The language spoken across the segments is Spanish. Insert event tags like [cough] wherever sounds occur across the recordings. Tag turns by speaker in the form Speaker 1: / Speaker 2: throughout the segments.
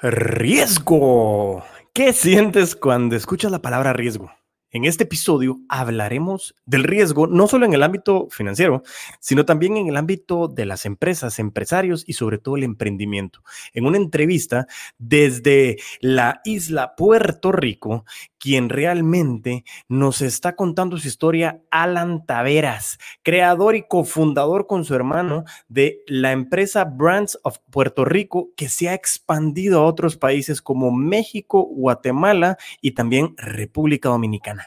Speaker 1: Riesgo. ¿Qué sientes cuando escuchas la palabra riesgo? En este episodio hablaremos del riesgo no solo en el ámbito financiero, sino también en el ámbito de las empresas, empresarios y sobre todo el emprendimiento. En una entrevista desde la isla Puerto Rico, quien realmente nos está contando su historia, Alan Taveras, creador y cofundador con su hermano de la empresa Brands of Puerto Rico, que se ha expandido a otros países como México, Guatemala y también República Dominicana.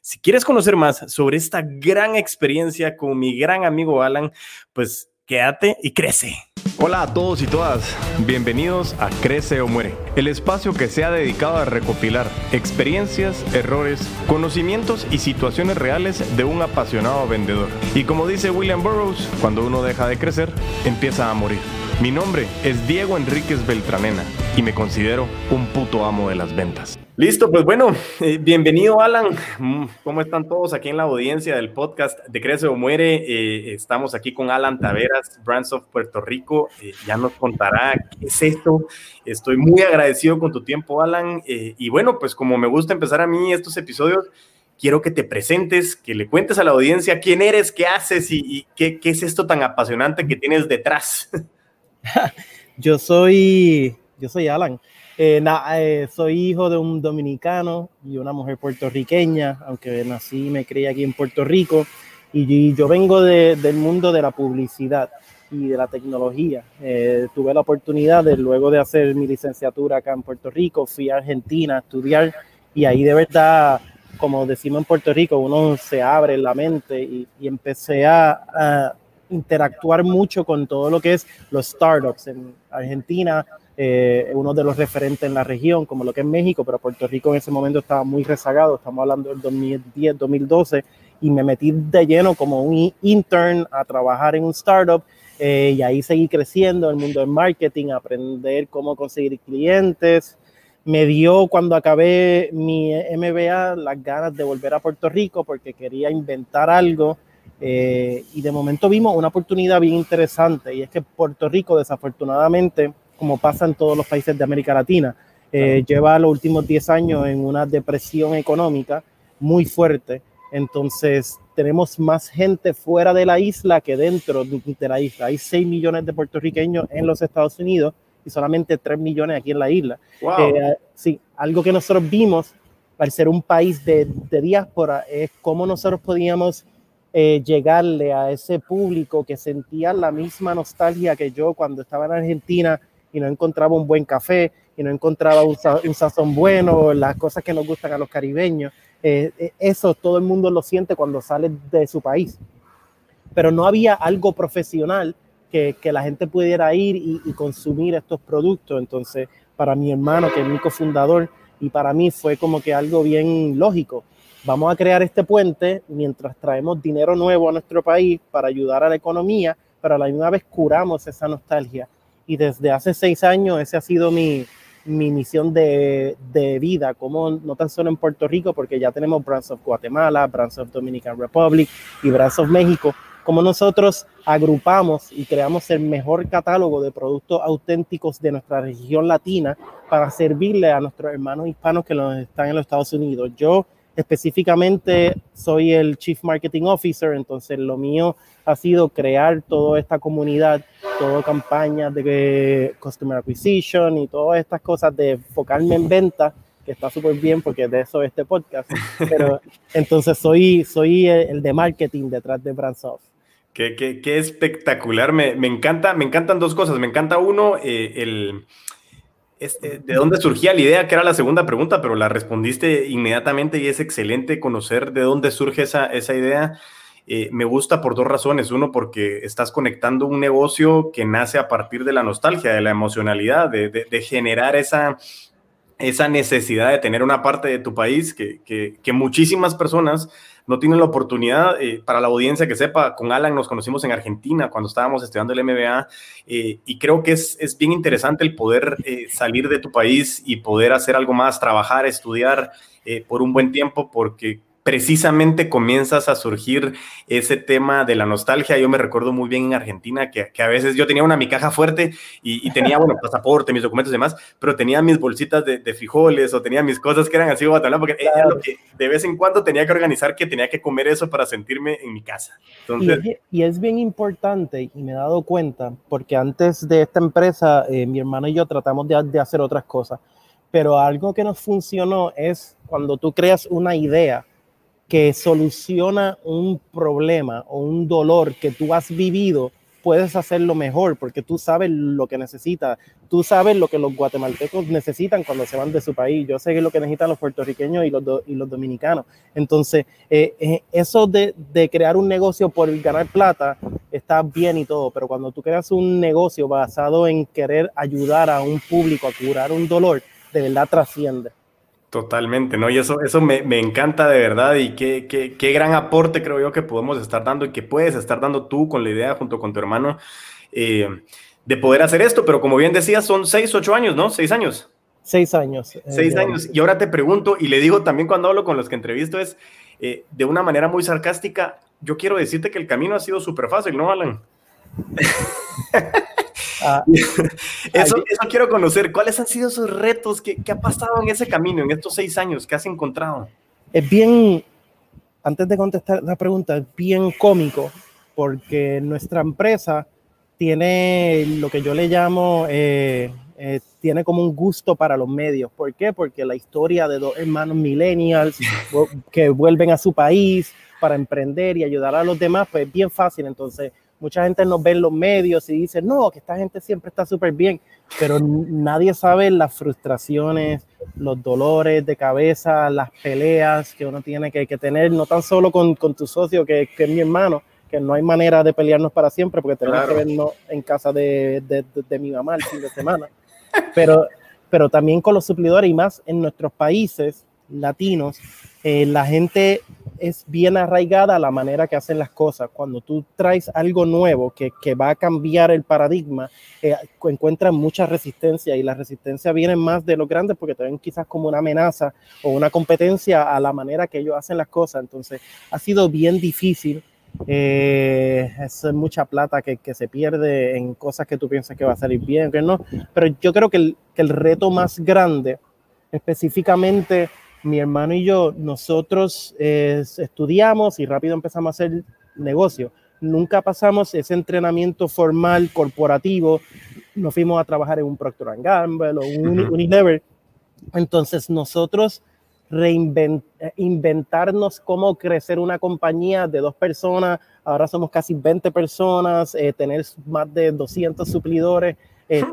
Speaker 1: Si quieres conocer más sobre esta gran experiencia con mi gran amigo Alan, pues quédate y crece.
Speaker 2: Hola a todos y todas, bienvenidos a Crece o Muere, el espacio que se ha dedicado a recopilar experiencias, errores, conocimientos y situaciones reales de un apasionado vendedor. Y como dice William Burroughs, cuando uno deja de crecer, empieza a morir. Mi nombre es Diego Enríquez Beltranena y me considero un puto amo de las ventas.
Speaker 1: Listo, pues bueno, eh, bienvenido Alan. Mm, ¿Cómo están todos aquí en la audiencia del podcast de Crece o Muere? Eh, estamos aquí con Alan Taveras, Brands of Puerto Rico. Eh, ya nos contará qué es esto. Estoy muy agradecido con tu tiempo, Alan. y bueno, pues como me gusta empezar a mí estos episodios, quiero que te presentes, que le cuentes a la audiencia quién eres, qué haces y, qué, qué es esto tan apasionante que tienes detrás. [laughs]
Speaker 3: yo soy, yo soy Alan. Eh, eh, soy hijo de un dominicano y una mujer puertorriqueña, aunque nací y me crié aquí en Puerto Rico. Y, yo vengo del mundo de la publicidad y de la tecnología. Eh, tuve la oportunidad de, luego de hacer mi licenciatura acá en Puerto Rico, fui a Argentina a estudiar y ahí de verdad, como decimos en Puerto Rico, uno se abre la mente y, empecé a interactuar mucho con todo lo que es los startups en Argentina eh, uno de los referentes en la región, como lo que es México, pero Puerto Rico en ese momento estaba muy rezagado, estamos hablando del 2010, 2012, y me metí de lleno como un intern a trabajar en un startup eh, y ahí seguí creciendo en el mundo del marketing, aprender cómo conseguir clientes. Me dio cuando acabé mi MBA las ganas de volver a Puerto Rico porque quería inventar algo eh, y de momento vimos una oportunidad bien interesante y es que Puerto Rico desafortunadamente como pasa en todos los países de América Latina. Eh, lleva los últimos 10 años en una depresión económica muy fuerte. Entonces, tenemos más gente fuera de la isla que dentro de la isla. Hay 6 millones de puertorriqueños en los Estados Unidos y solamente 3 millones aquí en la isla. Eh, sí, algo que nosotros vimos al ser un país de, de diáspora es cómo nosotros podíamos eh, llegarle a ese público que sentía la misma nostalgia que yo cuando estaba en Argentina y no encontraba un buen café y no encontraba un, sazón bueno, las cosas que nos gustan a los caribeños. Eh, eh, eso todo el mundo lo siente cuando sale de su país. Pero no había algo profesional que, la gente pudiera ir y, consumir estos productos. Entonces, para mi hermano, que es mi cofundador, y para mí fue como que algo bien lógico. Vamos a crear este puente mientras traemos dinero nuevo a nuestro país para ayudar a la economía, pero a la misma vez curamos esa nostalgia y desde hace seis años esa ha sido mi, mi misión de, de, vida, como no tan solo en Puerto Rico, porque ya tenemos Brands of Guatemala, Brands of Dominican Republic y Brands of México, como nosotros agrupamos y creamos el mejor catálogo de productos auténticos de nuestra región latina para servirle a nuestros hermanos hispanos que están en los Estados Unidos. Yo específicamente soy el Chief Marketing Officer, entonces lo mío ha sido crear toda esta comunidad, toda campañas de Customer Acquisition y todas estas cosas de enfocarme en venta, que está súper bien porque de eso es este podcast. Pero entonces soy, soy el de marketing detrás de Brandsoft.
Speaker 1: Qué, qué, qué espectacular, me, me, encanta, me encantan dos cosas. Me encanta uno, eh, el este, ¿De dónde surgía la idea? Que era la segunda pregunta, pero la respondiste inmediatamente y es excelente conocer de dónde surge esa, esa idea. Eh, me gusta por dos razones. Uno, porque estás conectando un negocio que nace a partir de la nostalgia, de la emocionalidad, de, generar esa, esa necesidad de tener una parte de tu país que, que muchísimas personas no tienen la oportunidad, eh, para la audiencia que sepa, con Alan nos conocimos en Argentina cuando estábamos estudiando el MBA eh, y creo que es, es, bien interesante el poder eh, salir de tu país y poder hacer algo más, trabajar, estudiar por un buen tiempo, porque precisamente comienzas a surgir ese tema de la nostalgia. Yo me recuerdo muy bien en Argentina que, a veces yo tenía una mi caja fuerte y, tenía, bueno, [laughs] pasaporte, mis documentos y demás, pero tenía mis bolsitas de, frijoles o tenía mis cosas que eran así, porque era lo que de vez en cuando tenía que organizar que tenía que comer eso para sentirme en mi casa.
Speaker 3: Entonces, y, es, bien importante y me he dado cuenta, porque antes de esta empresa, eh, mi hermano y yo tratamos de, de hacer otras cosas, pero algo que nos funcionó es cuando tú creas una idea, que soluciona un problema o un dolor que tú has vivido, puedes hacerlo mejor porque tú sabes lo que necesitas, tú sabes lo que los guatemaltecos necesitan cuando se van de su país, yo sé lo que necesitan los puertorriqueños y los, y los dominicanos. Entonces, eh, eh, eso de, de, crear un negocio por ganar plata está bien y todo, pero cuando tú creas un negocio basado en querer ayudar a un público a curar un dolor, de verdad trasciende.
Speaker 1: Totalmente, ¿no? Y eso, eso me, encanta de verdad y qué, qué, gran aporte creo yo que podemos estar dando y que puedes estar dando tú con la idea junto con tu hermano eh, de poder hacer esto. Pero como bien decías, son seis, ocho años, ¿no? Seis años.
Speaker 3: Seis años.
Speaker 1: Eh, seis años. Y ahora te pregunto, y le digo también cuando hablo con los que entrevisto, es eh, de una manera muy sarcástica, yo quiero decirte que el camino ha sido súper fácil, ¿no, Alan? [laughs] Ah, [laughs] eso, eso, quiero conocer. ¿Cuáles han sido esos retos? ¿Qué, ¿Qué, ha pasado en ese camino, en estos seis años? ¿Qué has encontrado?
Speaker 3: Es bien, antes de contestar la pregunta, es bien cómico porque nuestra empresa tiene lo que yo le llamo, eh, eh, tiene como un gusto para los medios. ¿Por qué? Porque la historia de dos hermanos millennials [laughs] que vuelven a su país para emprender y ayudar a los demás, pues es bien fácil. Entonces, mucha gente nos ve en los medios y dice, no, que esta gente siempre está súper bien, pero nadie sabe las frustraciones, los dolores de cabeza, las peleas que uno tiene que, tener, no tan solo con, con tu socio, que, que, es mi hermano, que no hay manera de pelearnos para siempre, porque tenemos que vernos en casa de, de, de, mi mamá el fin de semana, pero, pero también con los suplidores y más en nuestros países latinos, eh, la gente es bien arraigada a la manera que hacen las cosas. Cuando tú traes algo nuevo que, que va a cambiar el paradigma, eh, encuentran mucha resistencia y la resistencia viene más de los grandes porque te ven quizás como una amenaza o una competencia a la manera que ellos hacen las cosas. Entonces, ha sido bien difícil. Eh, es mucha plata que, que, se pierde en cosas que tú piensas que va a salir bien, que no. Pero yo creo que el, que el reto más grande, específicamente mi hermano y yo, nosotros estudiamos y rápido empezamos a hacer negocio. Nunca pasamos ese entrenamiento formal corporativo, nos fuimos a trabajar en un Procter Gamble o un Unilever. Entonces nosotros reinventarnos cómo crecer una compañía de dos personas, ahora somos casi 20 personas, eh, tener más de 200 suplidores, eh,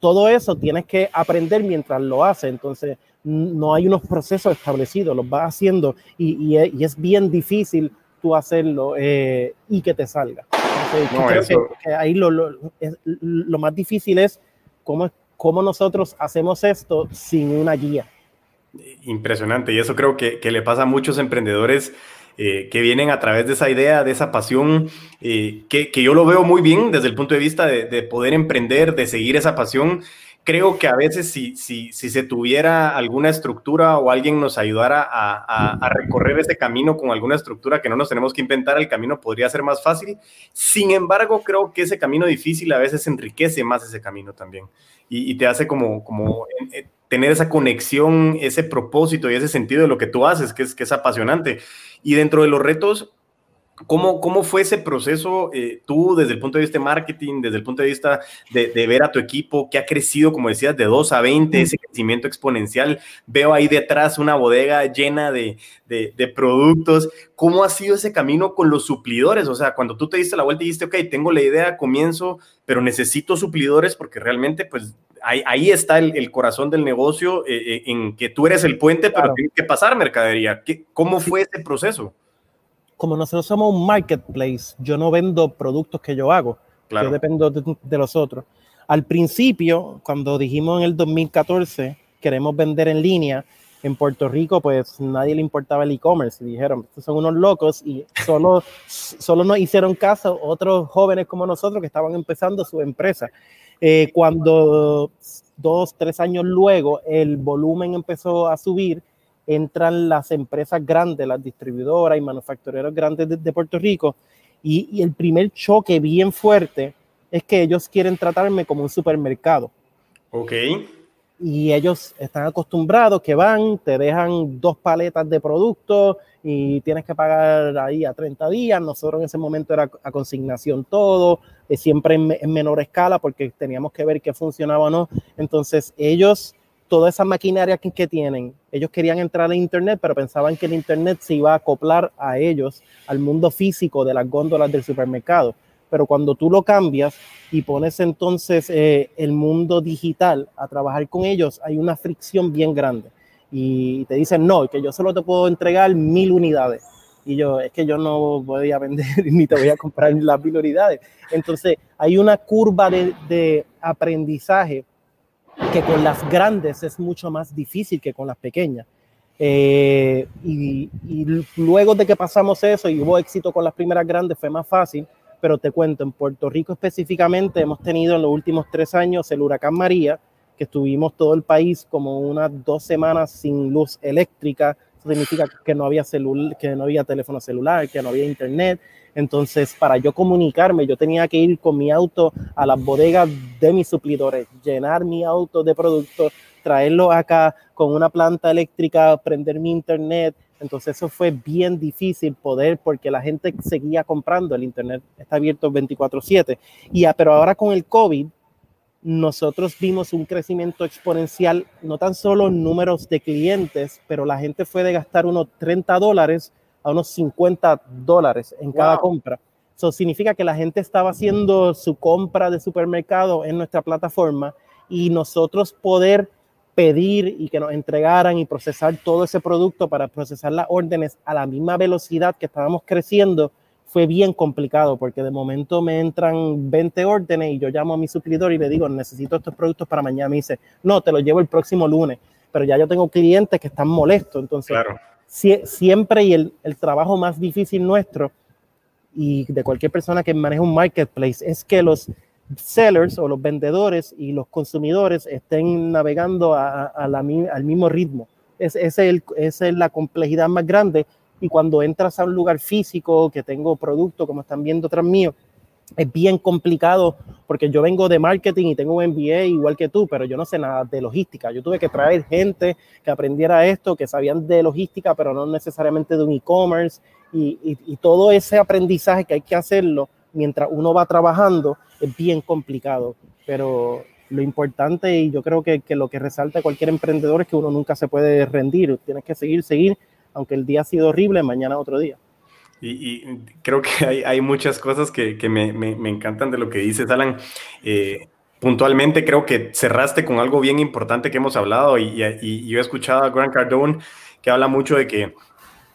Speaker 3: todo eso tienes que aprender mientras lo haces. Entonces, no hay unos procesos establecidos, los vas haciendo y, es bien difícil tú hacerlo eh, y que te salga. ahí lo, lo, más difícil es cómo, cómo nosotros hacemos esto sin una guía.
Speaker 1: Impresionante, y eso creo que, que le pasa a muchos emprendedores eh, que vienen a través de esa idea, de esa pasión, eh, que, que, yo lo veo muy bien desde el punto de vista de, de poder emprender, de seguir esa pasión creo que a veces si, si, si, se tuviera alguna estructura o alguien nos ayudara a, a, recorrer ese camino con alguna estructura que no nos tenemos que inventar, el camino podría ser más fácil. Sin embargo, creo que ese camino difícil a veces enriquece más ese camino también y, te hace como, como eh, tener esa conexión, ese propósito y ese sentido de lo que tú haces, que es, que es apasionante. Y dentro de los retos, ¿Cómo, ¿Cómo, fue ese proceso eh, tú desde el punto de vista de marketing, desde el punto de vista de, de, ver a tu equipo que ha crecido, como decías, de 2 a 20, ese crecimiento exponencial? Veo ahí detrás una bodega llena de, de, de, productos. ¿Cómo ha sido ese camino con los suplidores? O sea, cuando tú te diste la vuelta y dijiste, ok, tengo la idea, comienzo, pero necesito suplidores porque realmente, pues, ahí, ahí está el, el, corazón del negocio eh, eh, en que tú eres el puente, pero tiene que pasar mercadería. ¿Qué, ¿Cómo fue ese proceso?
Speaker 3: Como nosotros somos un marketplace, yo no vendo productos que yo hago, yo dependo de, los otros. Al principio, cuando dijimos en el 2014, queremos vender en línea, en Puerto Rico, pues nadie le importaba el e-commerce. Y dijeron, estos son unos locos y solo, [laughs] solo nos hicieron caso otros jóvenes como nosotros que estaban empezando su empresa. Eh, cuando dos, tres años luego el volumen empezó a subir, entran las empresas grandes, las distribuidoras y manufactureros grandes de, Puerto Rico, y, y, el primer choque bien fuerte es que ellos quieren tratarme como un supermercado.
Speaker 1: Ok.
Speaker 3: Y ellos están acostumbrados que van, te dejan dos paletas de productos y tienes que pagar ahí a 30 días. Nosotros en ese momento era a consignación todo, eh, siempre en, en menor escala porque teníamos que ver qué funcionaba o no. Entonces ellos toda esa maquinaria que, tienen, ellos querían entrar a Internet, pero pensaban que el Internet se iba a acoplar a ellos, al mundo físico de las góndolas del supermercado. Pero cuando tú lo cambias y pones entonces eh, el mundo digital a trabajar con ellos, hay una fricción bien grande. Y te dicen, no, que yo solo te puedo entregar mil unidades. Y yo, es que yo no voy a vender [laughs] ni te voy a comprar las mil unidades. Entonces, hay una curva de aprendizaje que con las grandes es mucho más difícil que con las pequeñas. Eh, y, luego de que pasamos eso y hubo éxito con las primeras grandes, fue más fácil. Pero te cuento, en Puerto Rico específicamente hemos tenido en los últimos tres años el huracán María, que estuvimos todo el país como unas dos semanas sin luz eléctrica. Eso significa que no había, que no había teléfono celular, que no había internet. Entonces, para yo comunicarme, yo tenía que ir con mi auto a las bodegas de mis suplidores, llenar mi auto de productos, traerlo acá con una planta eléctrica, prender mi internet. Entonces, eso fue bien difícil poder porque la gente seguía comprando. El internet está abierto 24/7. Y, pero ahora con el COVID, nosotros vimos un crecimiento exponencial, no tan solo en números de clientes, pero la gente fue de gastar unos 30 dólares a unos 50 dólares en cada compra. Eso significa que la gente estaba haciendo su compra de supermercado en nuestra plataforma y nosotros poder pedir y que nos entregaran y procesar todo ese producto para procesar las órdenes a la misma velocidad que estábamos creciendo fue bien complicado porque de momento me entran 20 órdenes y yo llamo a mi suplidor y le digo, necesito estos productos para mañana. Me dice, no, te los llevo el próximo lunes, pero ya yo tengo clientes que están molestos. Entonces, claro siempre y el, el, trabajo más difícil nuestro y de cualquier persona que maneja un marketplace es que los sellers o los vendedores y los consumidores estén navegando a, a la, al mismo ritmo. Es, es, el, es la complejidad más grande y cuando entras a un lugar físico que tengo producto, como están viendo tras mío, es bien complicado porque yo vengo de marketing y tengo un MBA igual que tú, pero yo no sé nada de logística. Yo tuve que traer gente que aprendiera esto, que sabían de logística, pero no necesariamente de un e-commerce y, todo ese aprendizaje que hay que hacerlo mientras uno va trabajando es bien complicado. Pero lo importante y yo creo que, que lo que resalta cualquier emprendedor es que uno nunca se puede rendir. Tienes que seguir, seguir, aunque el día ha sido horrible, mañana otro día.
Speaker 1: Y, creo que hay, hay muchas cosas que, que me, me, me, encantan de lo que dices, Alan. Eh, puntualmente creo que cerraste con algo bien importante que hemos hablado y, y, yo he escuchado a Grant Cardone que habla mucho de que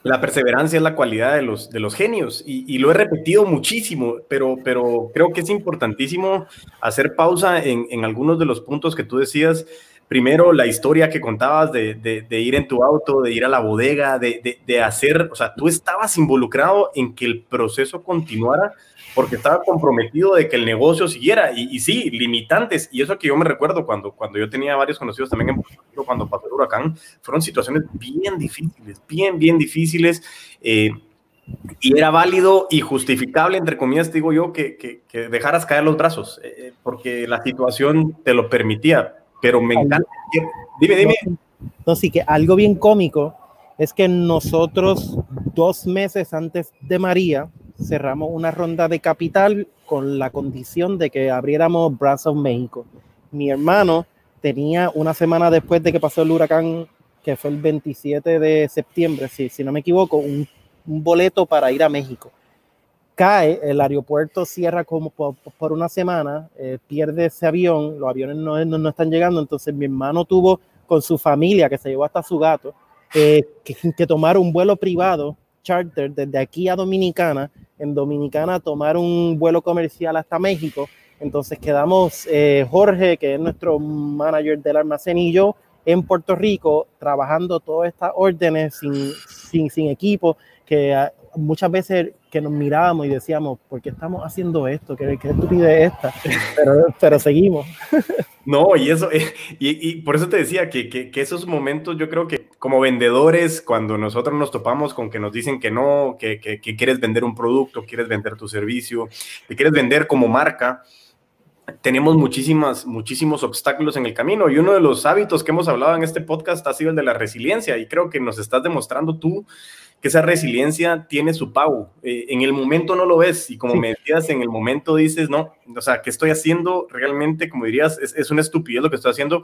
Speaker 1: la perseverancia es la cualidad de los, de los genios y, lo he repetido muchísimo, pero, pero creo que es importantísimo hacer pausa en, en algunos de los puntos que tú decías primero la historia que contabas de, ir en tu auto, de ir a la bodega, de, hacer, o sea, tú estabas involucrado en que el proceso continuara porque estaba comprometido de que el negocio siguiera y, y, sí, limitantes. Y eso que yo me recuerdo cuando, cuando yo tenía varios conocidos también en cuando pasó el huracán, fueron situaciones bien difíciles, bien, bien difíciles. Eh, y era válido y justificable, entre comillas, digo yo, que, dejaras caer los brazos, eh, porque la situación te lo permitía pero me encanta. Dime, dime.
Speaker 3: No, sí, que algo bien cómico es que nosotros, dos meses antes de María, cerramos una ronda de capital con la condición de que abriéramos Brands México. Mi hermano tenía una semana después de que pasó el huracán, que fue el 27 de septiembre, si, si no me equivoco, un, un boleto para ir a México cae, el aeropuerto cierra como por, una semana, eh, pierde ese avión, los aviones no, no, están llegando, entonces mi hermano tuvo con su familia, que se llevó hasta su gato, eh, que, que, tomar un vuelo privado, charter, desde aquí a Dominicana, en Dominicana tomar un vuelo comercial hasta México, entonces quedamos eh, Jorge, que es nuestro manager del almacén, y yo en Puerto Rico, trabajando todas estas órdenes sin, sin, sin equipo, que muchas veces que nos mirábamos y decíamos, ¿por qué estamos haciendo esto? ¿Qué, qué estupidez esta? Pero, pero seguimos. [laughs]
Speaker 1: No, y eso, y, y por eso te decía que, que, que, esos momentos yo creo que como vendedores, cuando nosotros nos topamos con que nos dicen que no, que, que quieres vender un producto, quieres vender tu servicio, que quieres vender como marca, tenemos muchísimas, muchísimos obstáculos en el camino y uno de los hábitos que hemos hablado en este podcast ha sido el de la resiliencia y creo que nos estás demostrando tú que esa resiliencia tiene su pago. Eh, en el momento no lo ves y como me decías, en el momento dices, no, o sea, ¿qué estoy haciendo realmente? Como dirías, es, es una estupidez lo que estoy haciendo,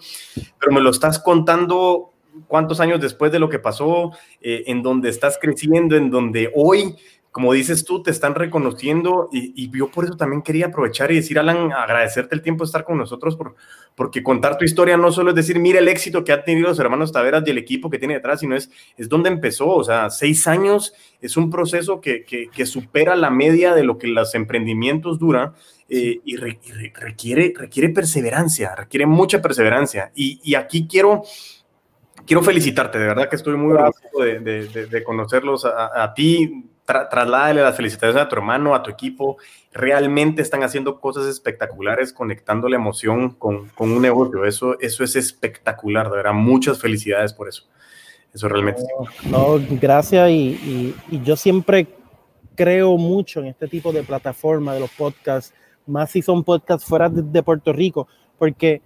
Speaker 1: pero me lo estás contando cuántos años después de lo que pasó, eh, en donde estás creciendo, en donde hoy como dices tú, te están reconociendo y, yo por eso también quería aprovechar y decir, Alan, agradecerte el tiempo de estar con nosotros, por, porque contar tu historia no solo es decir, mira el éxito que han tenido los hermanos Taveras y el equipo que tiene detrás, sino es, es donde empezó, o sea, seis años es un proceso que, que, supera la media de lo que los emprendimientos duran eh, y, requiere, requiere perseverancia, requiere mucha perseverancia. Y, y aquí quiero quiero felicitarte, de verdad que estoy muy orgulloso de, de, de, conocerlos a, a, ti, trasládale las felicitaciones a tu hermano, a tu equipo. Realmente están haciendo cosas espectaculares, conectando la emoción con, con un negocio. Eso, eso es espectacular, de verdad. Muchas felicidades por eso. Eso realmente.
Speaker 3: No, gracias. Y, y, yo siempre creo mucho en este tipo de plataforma de los podcasts, más si son podcasts fuera de, de Puerto Rico, porque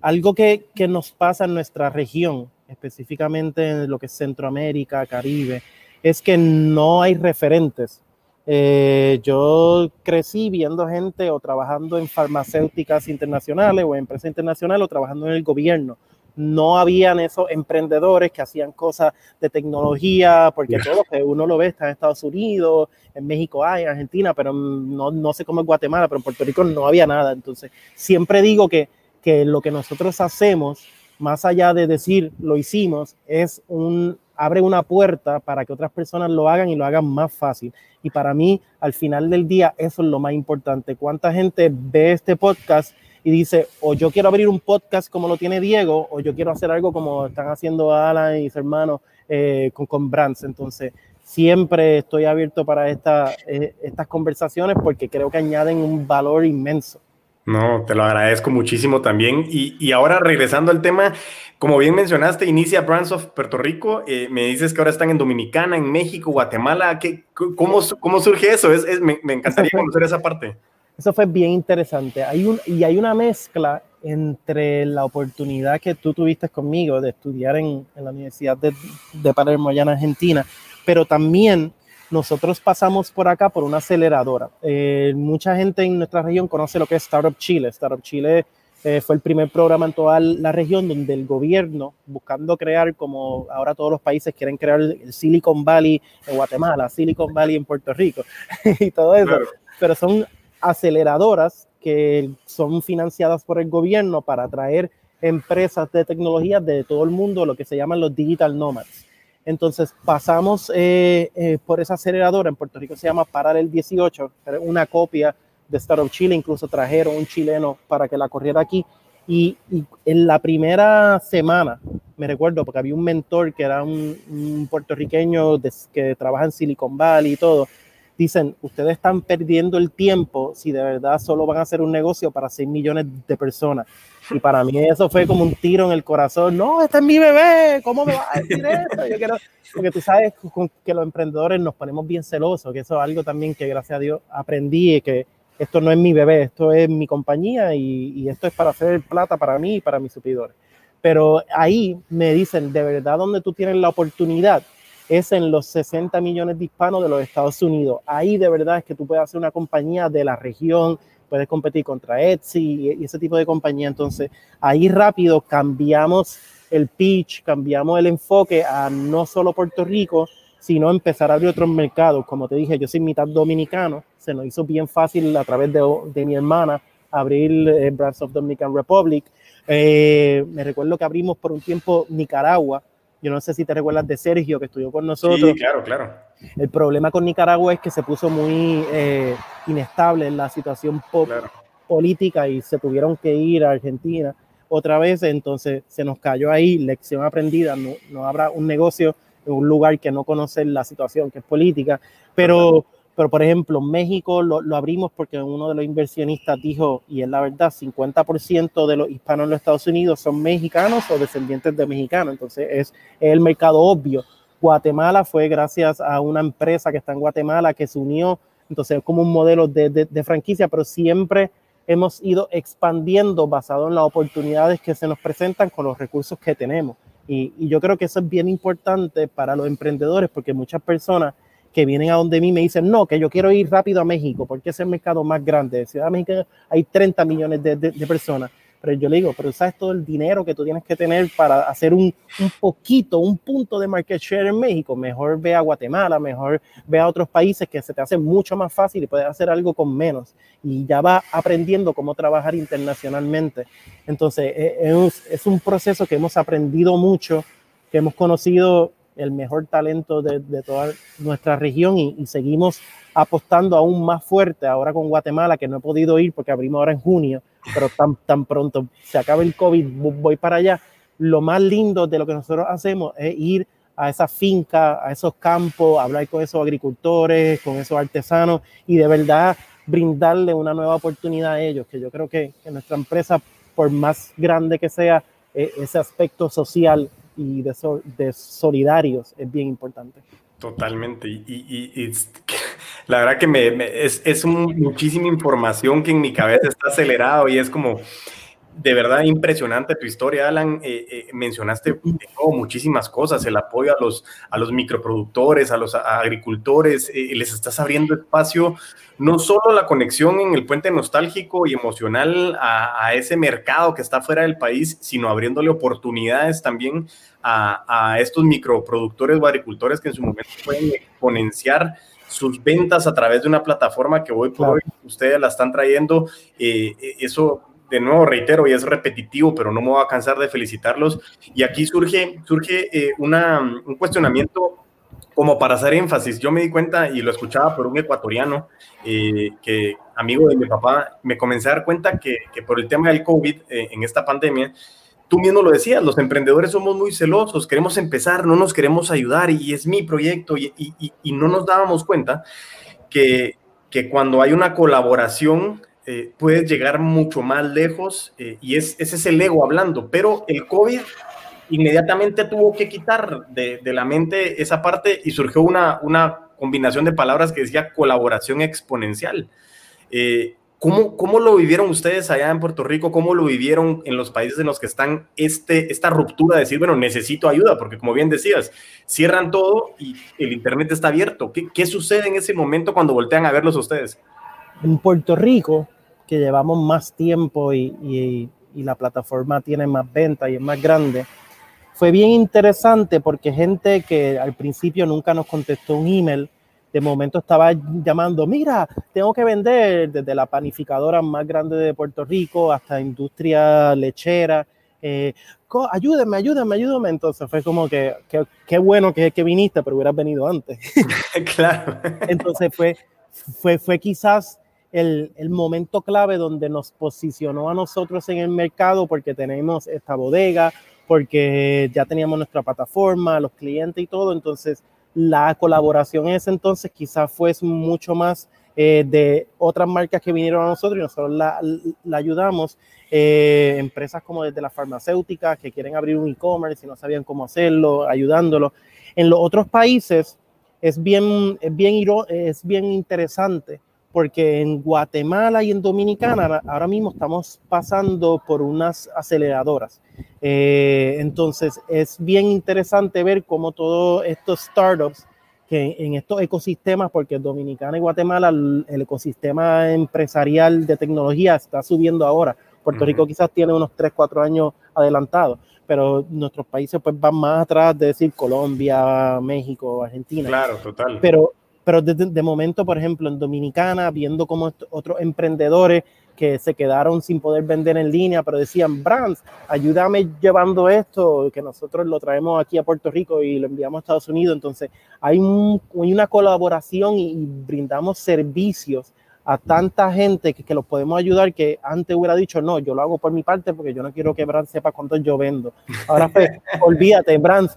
Speaker 3: algo que, que nos pasa en nuestra región, específicamente en lo que es Centroamérica, Caribe, es que no hay referentes. Eh, yo crecí viendo gente o trabajando en farmacéuticas internacionales o en empresas internacionales o trabajando en el gobierno. No habían esos emprendedores que hacían cosas de tecnología, porque todo lo que uno lo ve está en Estados Unidos, en México hay, en Argentina, pero no, no sé cómo es Guatemala, pero en Puerto Rico no había nada. Entonces, siempre digo que, que lo que nosotros hacemos, más allá de decir lo hicimos, es un abre una puerta para que otras personas lo hagan y lo hagan más fácil. Y para mí, al final del día, eso es lo más importante. ¿Cuánta gente ve este podcast y dice, o yo quiero abrir un podcast como lo tiene Diego, o yo quiero hacer algo como están haciendo Alan y sus hermanos eh, con, con Brands? Entonces, siempre estoy abierto para eh, estas conversaciones porque creo que añaden un valor inmenso.
Speaker 1: No, te lo agradezco muchísimo también. Y, y, ahora regresando al tema, como bien mencionaste, inicia Brands of Puerto Rico. Eh, me dices que ahora están en Dominicana, en México, Guatemala. ¿Qué, cómo, cómo, surge eso? Es, es me, me, encantaría conocer esa parte.
Speaker 3: Eso fue bien interesante. Hay un, y hay una mezcla entre la oportunidad que tú tuviste conmigo de estudiar en, en la Universidad de, de Palermo, allá en Argentina, pero también nosotros pasamos por acá por una aceleradora. Eh, mucha gente en nuestra región conoce lo que es Startup Chile. Startup Chile eh, fue el primer programa en toda la región donde el gobierno, buscando crear, como ahora todos los países quieren crear el Silicon Valley en Guatemala, Silicon Valley en Puerto Rico [laughs] y todo eso, claro. pero son aceleradoras que son financiadas por el gobierno para atraer empresas de tecnología de todo el mundo, lo que se llaman los digital nomads. Entonces pasamos eh, eh, por esa aceleradora, en Puerto Rico se llama Parar el 18, una copia de Startup Chile, incluso trajeron un chileno para que la corriera aquí. Y, y, en la primera semana, me recuerdo, porque había un mentor que era un, un puertorriqueño de, que trabaja en Silicon Valley y todo, dicen, ustedes están perdiendo el tiempo si de verdad solo van a hacer un negocio para 6 millones de personas. Y para mí eso fue como un tiro en el corazón. No, este es mi bebé, ¿cómo me va a decir eso? Yo quiero, porque tú sabes que los emprendedores nos ponemos bien celosos, que eso es algo también que gracias a Dios aprendí, que esto no es mi bebé, esto es mi compañía y, y esto es para hacer plata para mí y para mis supidores. Pero ahí me dicen, de verdad, donde tú tienes la oportunidad es en los 60 millones de hispanos de los Estados Unidos. Ahí de verdad es que tú puedes hacer una compañía de la región, puedes competir contra Etsy y ese tipo de compañía. Entonces, ahí rápido cambiamos el pitch, cambiamos el enfoque a no solo Puerto Rico, sino empezar a abrir otros mercados. Como te dije, yo soy mitad dominicano, se nos hizo bien fácil a través de, mi hermana abrir eh, Brands of Dominican Republic. Eh, me recuerdo que abrimos por un tiempo Nicaragua, yo no sé si te recuerdas de Sergio, que estudió con nosotros.
Speaker 1: Sí, claro, claro.
Speaker 3: El problema con Nicaragua es que se puso muy eh, inestable en la situación claro. política y se tuvieron que ir a Argentina otra vez. Entonces se nos cayó ahí, lección aprendida. No, no habrá un negocio en un lugar que no conoce la situación, que es política. Pero pero por ejemplo, México lo, abrimos porque uno de los inversionistas dijo, y es la verdad, 50% de los hispanos en los Estados Unidos son mexicanos o descendientes de mexicanos, entonces es, el mercado obvio. Guatemala fue gracias a una empresa que está en Guatemala que se unió, entonces es como un modelo de, de franquicia, pero siempre hemos ido expandiendo basado en las oportunidades que se nos presentan con los recursos que tenemos. Y, y, yo creo que eso es bien importante para los emprendedores porque muchas personas que vienen a donde mí me dicen, no, que yo quiero ir rápido a México porque es el mercado más grande. En Ciudad de México hay 30 millones de, personas. Pero yo le digo, pero sabes todo el dinero que tú tienes que tener para hacer un, un, poquito, un punto de market share en México. Mejor ve a Guatemala, mejor ve a otros países que se te hace mucho más fácil y puedes hacer algo con menos. Y ya va aprendiendo cómo trabajar internacionalmente. Entonces, e, es, es un proceso que hemos aprendido mucho, que hemos conocido el mejor talento de, de toda nuestra región y, y, seguimos apostando aún más fuerte ahora con Guatemala, que no he podido ir porque abrimos ahora en junio, pero tan, tan pronto se acabe el COVID, voy para allá. Lo más lindo de lo que nosotros hacemos es ir a esa finca, a esos campos, hablar con esos agricultores, con esos artesanos y de verdad brindarle una nueva oportunidad a ellos, que yo creo que, que nuestra empresa, por más grande que sea, e, ese aspecto social y de, solidarios es bien importante.
Speaker 1: Totalmente. Y, la verdad que me, es, es muchísima información que en mi cabeza está acelerado y es como, de verdad impresionante tu historia, Alan. Eh, eh, mencionaste muchísimas cosas, el apoyo a los, a los microproductores, a los agricultores, eh, les estás abriendo espacio, no solo la conexión en el puente nostálgico y emocional a, a ese mercado que está fuera del país, sino abriéndole oportunidades también a, a estos microproductores o agricultores que en su momento pueden exponenciar sus ventas a través de una plataforma que hoy por hoy ustedes la están trayendo. eso de nuevo reitero, y es repetitivo, pero no me voy a cansar de felicitarlos. Y aquí surge, surge eh, una, un cuestionamiento como para hacer énfasis. Yo me di cuenta y lo escuchaba por un ecuatoriano, eh, que amigo de mi papá, me comencé a dar cuenta que, que por el tema del COVID eh, en esta pandemia, tú mismo lo decías, los emprendedores somos muy celosos, queremos empezar, no nos queremos ayudar y es mi proyecto y, y, y no nos dábamos cuenta que, que cuando hay una colaboración eh, puedes llegar mucho más lejos eh, y es, ese es el ego hablando, pero el COVID inmediatamente tuvo que quitar de, la mente esa parte y surgió una, una combinación de palabras que decía colaboración exponencial. Eh, ¿cómo, ¿Cómo lo vivieron ustedes allá en Puerto Rico? ¿Cómo lo vivieron en los países en los que están este, esta ruptura de decir, bueno, necesito ayuda? Porque como bien decías, cierran todo y el Internet está abierto. ¿Qué, qué sucede en ese momento cuando voltean a verlos ustedes?
Speaker 3: En Puerto Rico, que llevamos más tiempo y, la plataforma tiene más venta y es más grande, fue bien interesante porque gente que al principio nunca nos contestó un email, de momento estaba llamando, mira, tengo que vender desde la panificadora más grande de Puerto Rico hasta industria lechera. Eh, ayúdenme, ayúdenme, ayúdenme. Entonces fue como que, qué bueno que, que viniste, pero hubieras venido antes. [laughs] claro. Entonces fue, fue, fue quizás el, el, momento clave donde nos posicionó a nosotros en el mercado porque tenemos esta bodega, porque ya teníamos nuestra plataforma, los clientes y todo. Entonces, la colaboración en ese entonces quizás fue mucho más eh, de otras marcas que vinieron a nosotros y nosotros la, la ayudamos. Eh, empresas como desde las farmacéuticas que quieren abrir un e-commerce y no sabían cómo hacerlo, ayudándolo. En los otros países es bien, es bien, es bien interesante porque en Guatemala y en Dominicana ahora mismo estamos pasando por unas aceleradoras. Eh, entonces es bien interesante ver cómo todos estos startups que en estos ecosistemas, porque Dominicana y Guatemala el, ecosistema empresarial de tecnología está subiendo ahora. Puerto Rico quizás tiene unos 3, 4 años adelantado, pero nuestros países pues van más atrás de decir Colombia, México, Argentina.
Speaker 1: Claro, total.
Speaker 3: Pero pero de, momento, por ejemplo, en Dominicana, viendo como otros emprendedores que se quedaron sin poder vender en línea, pero decían, Brands, ayúdame llevando esto, que nosotros lo traemos aquí a Puerto Rico y lo enviamos a Estados Unidos. Entonces, hay, una colaboración y, brindamos servicios a tanta gente que, que, los podemos ayudar que antes hubiera dicho, no, yo lo hago por mi parte porque yo no quiero que Brands sepa cuánto yo vendo. Ahora, pues, [laughs] olvídate, Brands,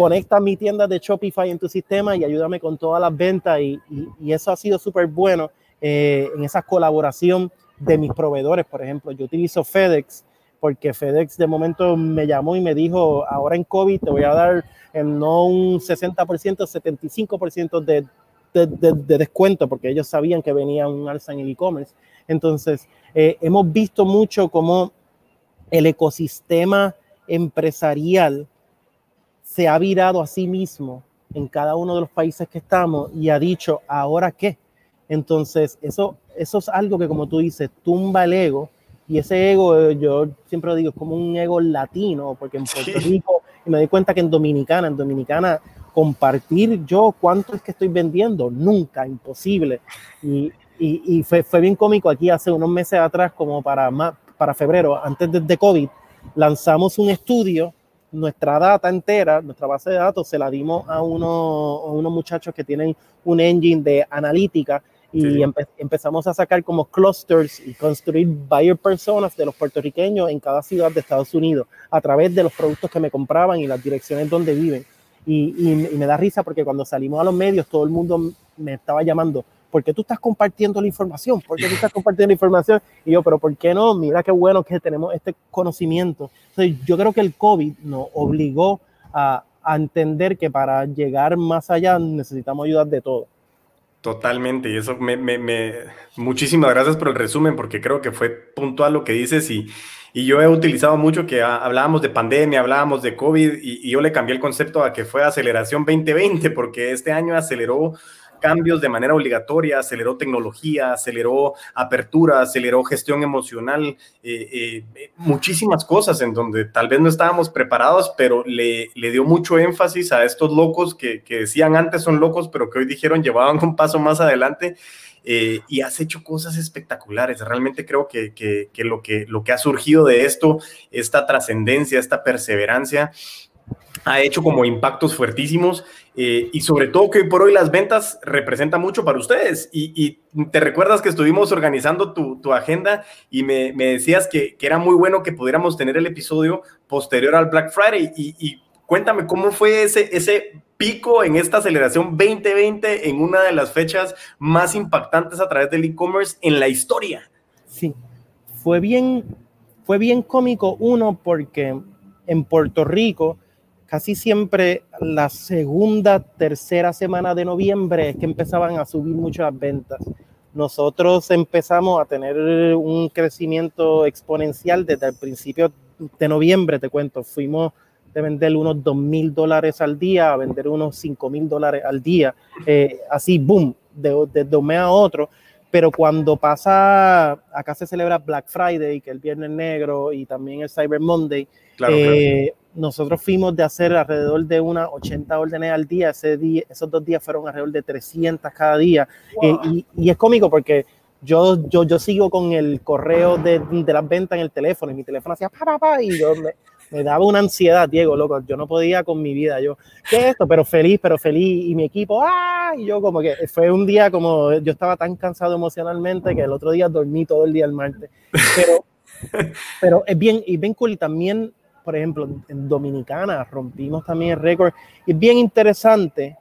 Speaker 3: conecta mi tienda de Shopify en tu sistema y ayúdame con todas las ventas y, eso ha sido súper bueno eh, en esa colaboración de mis proveedores. Por ejemplo, yo utilizo FedEx porque FedEx de momento me llamó y me dijo, ahora en COVID te voy a dar en no un 60%, 75% de, de, de, de, descuento, porque ellos sabían que venía un alza en el e-commerce. Entonces, eh, hemos visto mucho cómo el ecosistema empresarial se ha virado a sí mismo en cada uno de los países que estamos y ha dicho, ¿ahora qué? Entonces, eso, eso es algo que, como tú dices, tumba el ego. Y ese ego, eh, yo siempre digo, es como un ego latino, porque en Puerto Rico, y me doy cuenta que en Dominicana, en Dominicana, compartir yo cuánto es que estoy vendiendo, nunca, imposible. Y, y, fue, fue, bien cómico aquí hace unos meses atrás, como para, para febrero, antes de, de COVID, lanzamos un estudio nuestra data entera, nuestra base de datos, se la dimos a, uno, a unos muchachos que tienen un engine de analítica y empe empezamos a sacar como clusters y construir buyer personas de los puertorriqueños en cada ciudad de Estados Unidos a través de los productos que me compraban y las direcciones donde viven. Y, y, y me da risa porque cuando salimos a los medios todo el mundo me estaba llamando, ¿por qué tú estás compartiendo la información? ¿Por qué tú estás [laughs] compartiendo la información? Y yo, pero ¿por qué no? Mira qué bueno que tenemos este conocimiento. Entonces, yo creo que el COVID nos obligó a, a entender que para llegar más allá necesitamos ayuda de todo.
Speaker 1: Totalmente, y eso me, me, me, muchísimas gracias por el resumen, porque creo que fue puntual lo que dices y, y yo he utilizado mucho que hablábamos de pandemia, hablábamos de COVID y, y, yo le cambié el concepto a que fue aceleración 2020, porque este año aceleró cambios de manera obligatoria, aceleró tecnología, aceleró apertura, aceleró gestión emocional, eh, eh, muchísimas cosas en donde tal vez no estábamos preparados, pero le, le dio mucho énfasis a estos locos que, que, decían antes son locos, pero que hoy dijeron llevaban un paso más adelante. Eh, y has hecho cosas espectaculares. Realmente creo que, que, que, lo que lo que ha surgido de esto, esta trascendencia, esta perseverancia, ha hecho como impactos fuertísimos eh, y sobre todo que hoy por hoy las ventas representan mucho para ustedes. Y, y te recuerdas que estuvimos organizando tu, tu agenda y me, me decías que, que, era muy bueno que pudiéramos tener el episodio posterior al Black Friday. Y, y cuéntame cómo fue ese, ese pico en esta aceleración 2020 en una de las fechas más impactantes a través del e-commerce en la historia.
Speaker 3: Sí, fue bien, fue bien cómico uno porque en Puerto Rico casi siempre la segunda, tercera semana de noviembre es que empezaban a subir mucho las ventas. Nosotros empezamos a tener un crecimiento exponencial desde el principio de noviembre, te cuento. Fuimos de vender unos 2 mil dólares al día a vender unos 5 mil dólares al día. Eh, así, boom, de, de, de un mes a otro. Pero cuando pasa, acá se celebra Black Friday, que es el Viernes Negro, y también el Cyber Monday, claro, eh, claro nosotros fuimos de hacer alrededor de unas 80 órdenes al día, ese día esos dos días fueron alrededor de 300 cada día. Wow. Y, y, y, es cómico porque yo, yo, yo sigo con el correo de, de las ventas en el teléfono y mi teléfono hacía pa, pa, pa, y yo me, me, daba una ansiedad, Diego, loco, yo no podía con mi vida, yo, ¿qué es esto? Pero feliz, pero feliz, y mi equipo, ¡ah! Y yo como que fue un día como, yo estaba tan cansado emocionalmente que el otro día dormí todo el día el martes. Pero, [laughs] pero es bien, y bien cool y también por ejemplo, en Dominicana rompimos también el récord. Y es bien interesante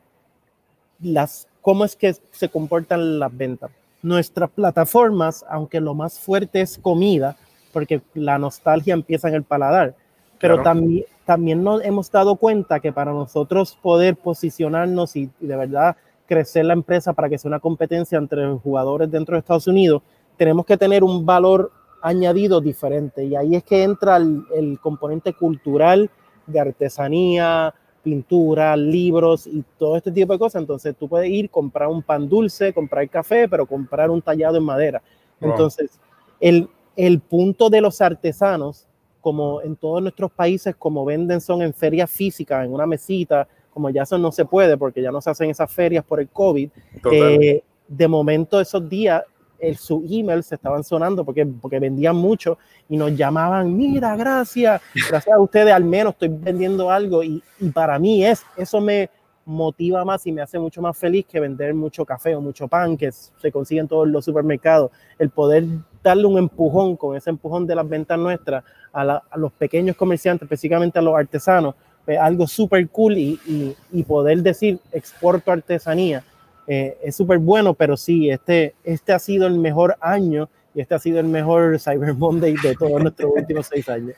Speaker 3: las, cómo es que se comportan las ventas. Nuestras plataformas, aunque lo más fuerte es comida, porque la nostalgia empieza en el paladar, pero claro. también, también nos hemos dado cuenta que para nosotros poder posicionarnos y, y de verdad crecer la empresa para que sea una competencia entre jugadores dentro de Estados Unidos, tenemos que tener un valor añadido diferente. Y ahí es que entra el, el, componente cultural de artesanía, pintura, libros y todo este tipo de cosas. Entonces tú puedes ir, comprar un pan dulce, comprar café, pero comprar un tallado en madera. Wow. Entonces, el, el punto de los artesanos, como en todos nuestros países, como venden son en ferias físicas, en una mesita, como ya eso no se puede porque ya no se hacen esas ferias por el COVID. Eh, de momento esos días el, sus emails estaban sonando porque, porque vendían mucho y nos llamaban, mira, gracias, gracias a ustedes al menos estoy vendiendo algo y, y, para mí es, eso me motiva más y me hace mucho más feliz que vender mucho café o mucho pan que se consigue en todos los supermercados. El poder darle un empujón con ese empujón de las ventas nuestras a, los pequeños comerciantes, específicamente a los artesanos, pues, algo súper cool y, y, poder decir exporto artesanía eh, es súper bueno, pero sí, este, este ha sido el mejor año y este ha sido el mejor [laughs] Cyber Monday de todos nuestros últimos seis años.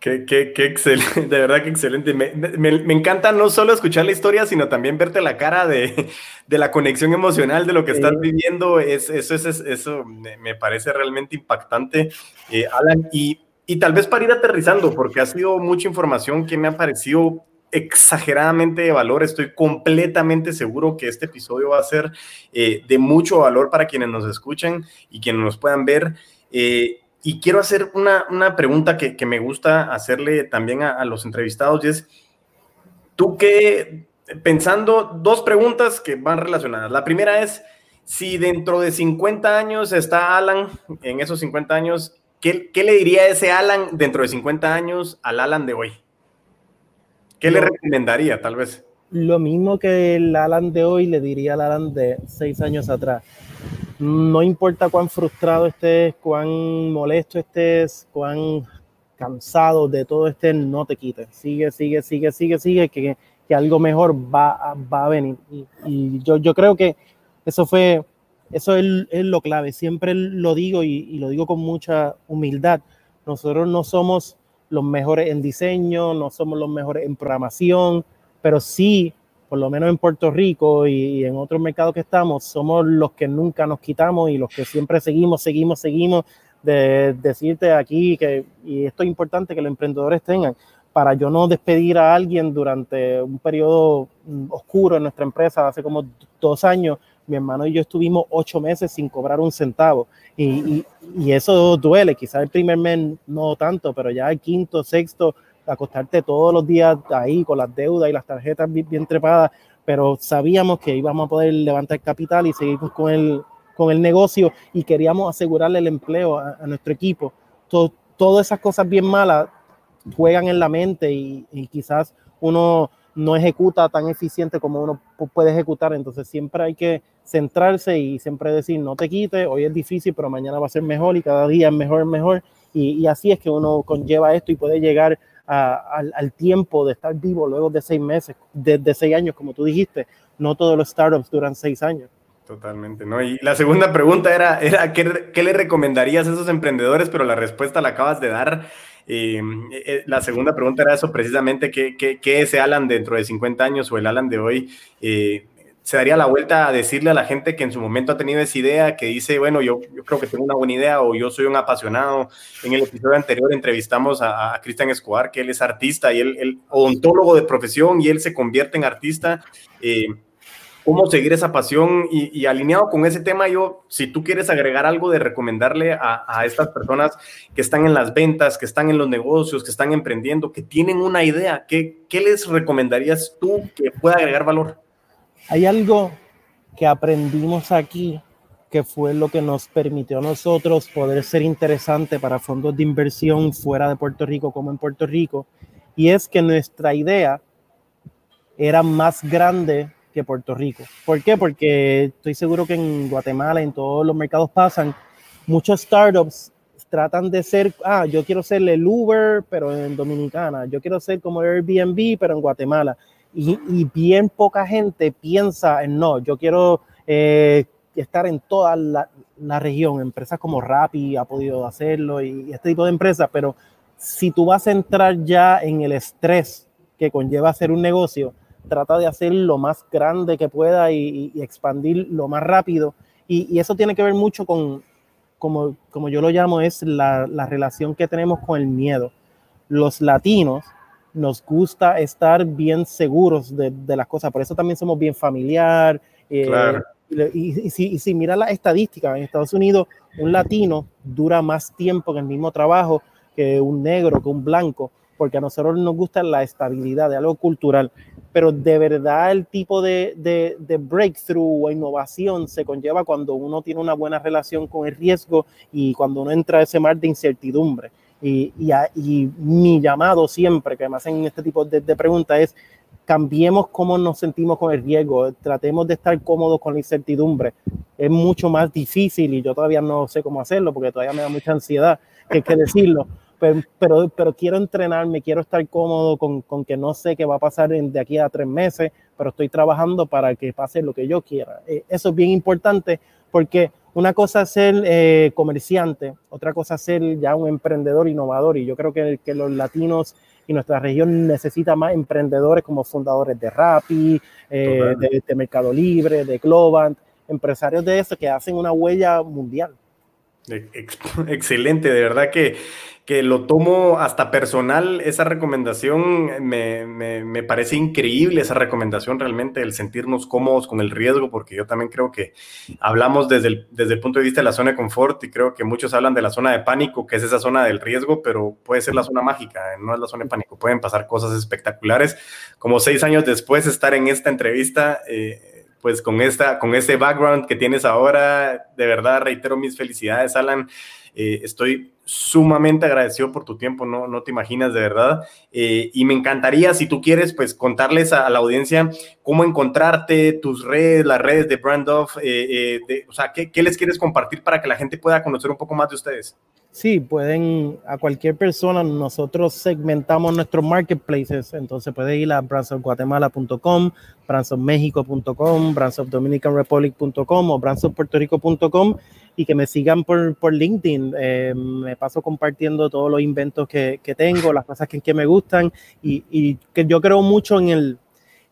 Speaker 1: Qué, qué, qué, excelente, [laughs] de verdad que excelente. Me, me, me, encanta no solo escuchar la historia, sino también verte la cara de, [laughs] de la conexión emocional de lo que estás viviendo. Es, eso, es, eso me, parece realmente impactante, eh, Alan. Y, y tal vez para ir aterrizando, porque ha sido mucha información que me ha parecido exageradamente de valor. Estoy completamente seguro que este episodio va a ser eh, de mucho valor para quienes nos escuchen y quienes nos puedan ver. Eh, y quiero hacer una, una pregunta que, que, me gusta hacerle también a, los entrevistados y es, tú qué, pensando dos preguntas que van relacionadas. La primera es, si dentro de 50 años está Alan, en esos 50 años, ¿qué, qué le diría ese Alan dentro de 50 años al Alan de hoy? ¿Qué le recomendaría, tal vez?
Speaker 3: Lo mismo que el Alan de hoy le diría al Alan de seis años atrás no importa cuán frustrado estés, cuán molesto estés, cuán cansado de todo estés, no te quites. Sigue, sigue, sigue, sigue, sigue, que, que algo mejor va, va a venir. Y, yo, yo creo que eso fue, eso es, es lo clave. Siempre lo digo y, y, lo digo con mucha humildad. Nosotros no somos los mejores en diseño, no somos los mejores en programación, pero sí por lo menos en Puerto Rico y, en otros mercados que estamos, somos los que nunca nos quitamos y los que siempre seguimos, seguimos, seguimos de decirte aquí que, y esto es importante que los emprendedores tengan, para yo no despedir a alguien durante un periodo mm, oscuro en nuestra empresa, hace como dos años, mi hermano y yo estuvimos ocho meses sin cobrar un centavo. Y, y, eso duele, quizás el primer mes no tanto, pero ya el quinto, sexto, acostarte todos los días ahí con las deudas y las tarjetas bien, trepadas, pero sabíamos que íbamos a poder levantar capital y seguir con el, con el negocio y queríamos asegurarle el empleo a, nuestro equipo. todas esas cosas bien malas juegan en la mente y, y, quizás uno no ejecuta tan eficiente como uno puede ejecutar, entonces siempre hay que centrarse y siempre decir, no te quites, hoy es difícil, pero mañana va a ser mejor y cada día es mejor, mejor. Y, y así es que uno conlleva esto y puede llegar al, tiempo de estar vivo luego de seis meses, de, seis años, como tú dijiste. No todos los startups duran seis años.
Speaker 1: Totalmente, ¿no? Y la segunda pregunta era, era ¿qué, ¿qué, le recomendarías a esos emprendedores? Pero la respuesta la acabas de dar. Eh, la segunda pregunta era eso precisamente, ¿qué, qué, qué ese Alan dentro de 50 años o el Alan de hoy eh, se daría la vuelta a decirle a la gente que en su momento ha tenido esa idea, que dice, bueno, yo, yo creo que tengo una buena idea o yo soy un apasionado. En el episodio anterior entrevistamos a, Cristian Escobar, que él es artista y él, el odontólogo de profesión y él se convierte en artista. Eh, ¿Cómo seguir esa pasión? Y, alineado con ese tema, yo, si tú quieres agregar algo de recomendarle a, a estas personas que están en las ventas, que están en los negocios, que están emprendiendo, que tienen una idea, ¿qué, qué les recomendarías tú que pueda agregar valor?
Speaker 3: Hay algo que aprendimos aquí que fue lo que nos permitió a nosotros poder ser interesante para fondos de inversión fuera de Puerto Rico como en Puerto Rico, y es que nuestra idea era más grande que Puerto Rico. ¿Por qué? Porque estoy seguro que en Guatemala, en todos los mercados pasan, muchos startups tratan de ser, ah, yo quiero ser el Uber, pero en Dominicana, yo quiero ser como Airbnb, pero en Guatemala y, bien poca gente piensa en no, yo quiero eh, estar en toda la, región. Empresas como Rappi ha podido hacerlo y, este tipo de empresas, pero si tú vas a entrar ya en el estrés que conlleva hacer un negocio, trata de hacer lo más grande que pueda y, expandir lo más rápido. Y, eso tiene que ver mucho con, como, como yo lo llamo, es la relación que tenemos con el miedo. Los latinos, nos gusta estar bien seguros de, las cosas, por eso también somos bien familiar. Eh, y, si, si mira la estadística, en Estados Unidos un latino dura más tiempo en el mismo trabajo que un negro, que un blanco, porque a nosotros nos gusta la estabilidad de algo cultural, pero de verdad el tipo de, de, de, breakthrough o innovación se conlleva cuando uno tiene una buena relación con el riesgo y cuando uno entra a ese mar de incertidumbre. Y, y, mi llamado siempre que me hacen este tipo de, preguntas es cambiemos cómo nos sentimos con el riesgo, tratemos de estar cómodos con la incertidumbre. Es mucho más difícil y yo todavía no sé cómo hacerlo porque todavía me da mucha ansiedad que, que decirlo, pero, pero, quiero entrenarme, quiero estar cómodo con, con, que no sé qué va a pasar de aquí a tres meses, pero estoy trabajando para que pase lo que yo quiera. Eh, eso es bien importante porque una cosa es ser eh, comerciante, otra cosa es ser ya un emprendedor innovador y yo creo que, que los latinos y nuestra región necesita más emprendedores como fundadores de Rappi, eh, de, de, Mercado Libre, de Globant, empresarios de eso que hacen una huella mundial. [laughs]
Speaker 1: Excelente, de verdad que, que lo tomo hasta personal, esa recomendación me, me, parece increíble, esa recomendación realmente, el sentirnos cómodos con el riesgo, porque yo también creo que hablamos desde el, desde el punto de vista de la zona de confort y creo que muchos hablan de la zona de pánico, que es esa zona del riesgo, pero puede ser la zona mágica, no es la zona de pánico, pueden pasar cosas espectaculares, como seis años después estar en esta entrevista. Eh, pues con, esta, con este background que tienes ahora, de verdad reitero mis felicidades, Alan. Eh, estoy sumamente agradecido por tu tiempo, no, no te imaginas de verdad. Eh, y me encantaría, si tú quieres, pues contarles a, la audiencia cómo encontrarte, tus redes, las redes de Brandoff, eh, o sea, ¿qué, ¿qué les quieres compartir para que la gente pueda conocer un poco más de ustedes?
Speaker 3: Sí, pueden a cualquier persona, nosotros segmentamos nuestros marketplaces, entonces puede ir a brandsofguatemala.com, brandsofmexico.com, brandsofdominicanrepublic.com o brandsofpuertorico.com y que me sigan por, por LinkedIn. Eh, me paso compartiendo todos los inventos que, que tengo, las cosas que, que me gustan y, y, que yo creo mucho en el,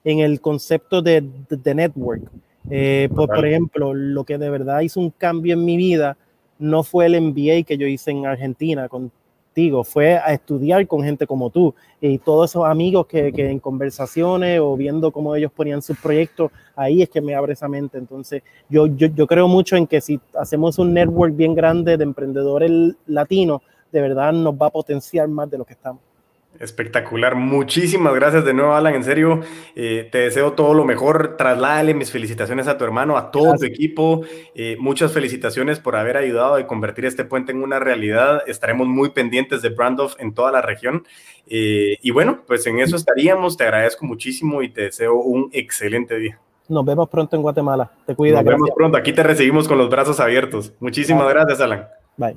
Speaker 3: en el concepto de, de, network. Eh, por, por ejemplo, lo que de verdad hizo un cambio en mi vida no fue el MBA que yo hice en Argentina contigo, fue a estudiar con gente como tú y todos esos amigos que, en conversaciones o viendo cómo ellos ponían sus proyectos, ahí es que me abre esa mente. Entonces, yo, yo, yo creo mucho en que si hacemos un network bien grande de emprendedores latinos, de verdad nos va a potenciar más de lo que estamos.
Speaker 1: Espectacular. Muchísimas gracias de nuevo, Alan. En serio, eh, te deseo todo lo mejor. Trasládale mis felicitaciones a tu hermano, a todo tu equipo. Eh, muchas felicitaciones por haber ayudado a convertir este puente en una realidad. Estaremos muy pendientes de Brandoff en toda la región. Eh, y bueno, pues en eso estaríamos. Te agradezco muchísimo y te deseo un excelente día.
Speaker 3: Nos vemos pronto en Guatemala. Te cuida.
Speaker 1: Nos vemos pronto. Aquí te recibimos con los brazos abiertos. Muchísimas gracias, Alan.
Speaker 3: Bye.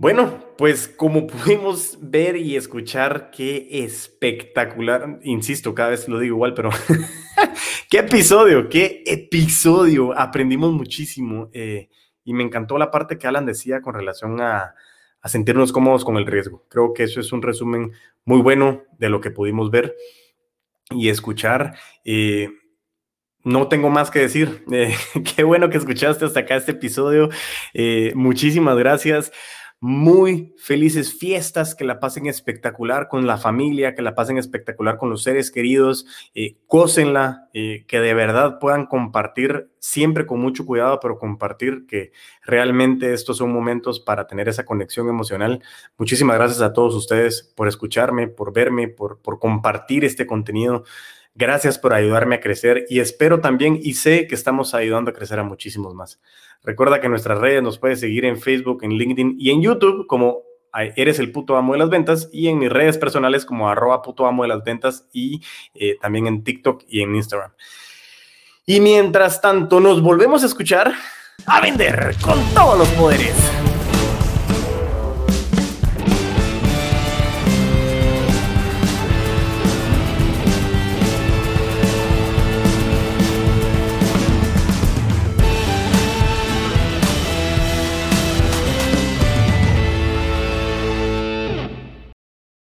Speaker 1: Bueno, pues como [laughs] pudimos ver y escuchar, qué espectacular, insisto, cada vez lo digo igual, pero [laughs] qué episodio, qué episodio, aprendimos muchísimo eh, y me encantó la parte que Alan decía con relación a, sentirnos cómodos con el riesgo. Creo que eso es un resumen muy bueno de lo que pudimos ver y escuchar. Eh, no tengo más que decir. [laughs] Eh, qué bueno que escuchaste hasta acá este episodio. muchísimas gracias muy felices fiestas, que la pasen espectacular con la familia, que la pasen espectacular con los seres queridos, eh, eh, que de verdad puedan compartir siempre con mucho cuidado, pero compartir que realmente estos son momentos para tener esa conexión emocional. Muchísimas gracias a todos ustedes por escucharme, por verme, por, por compartir este contenido. Gracias por ayudarme a crecer y espero también y sé que estamos ayudando a crecer a muchísimos más. Recuerda que nuestras redes nos puedes seguir en Facebook, en LinkedIn y en YouTube como Eres el puto amo de las ventas y en mis redes personales como arroba puto amo de las ventas y eh, también en TikTok y en Instagram. Y mientras tanto nos volvemos a escuchar a vender con todos los poderes.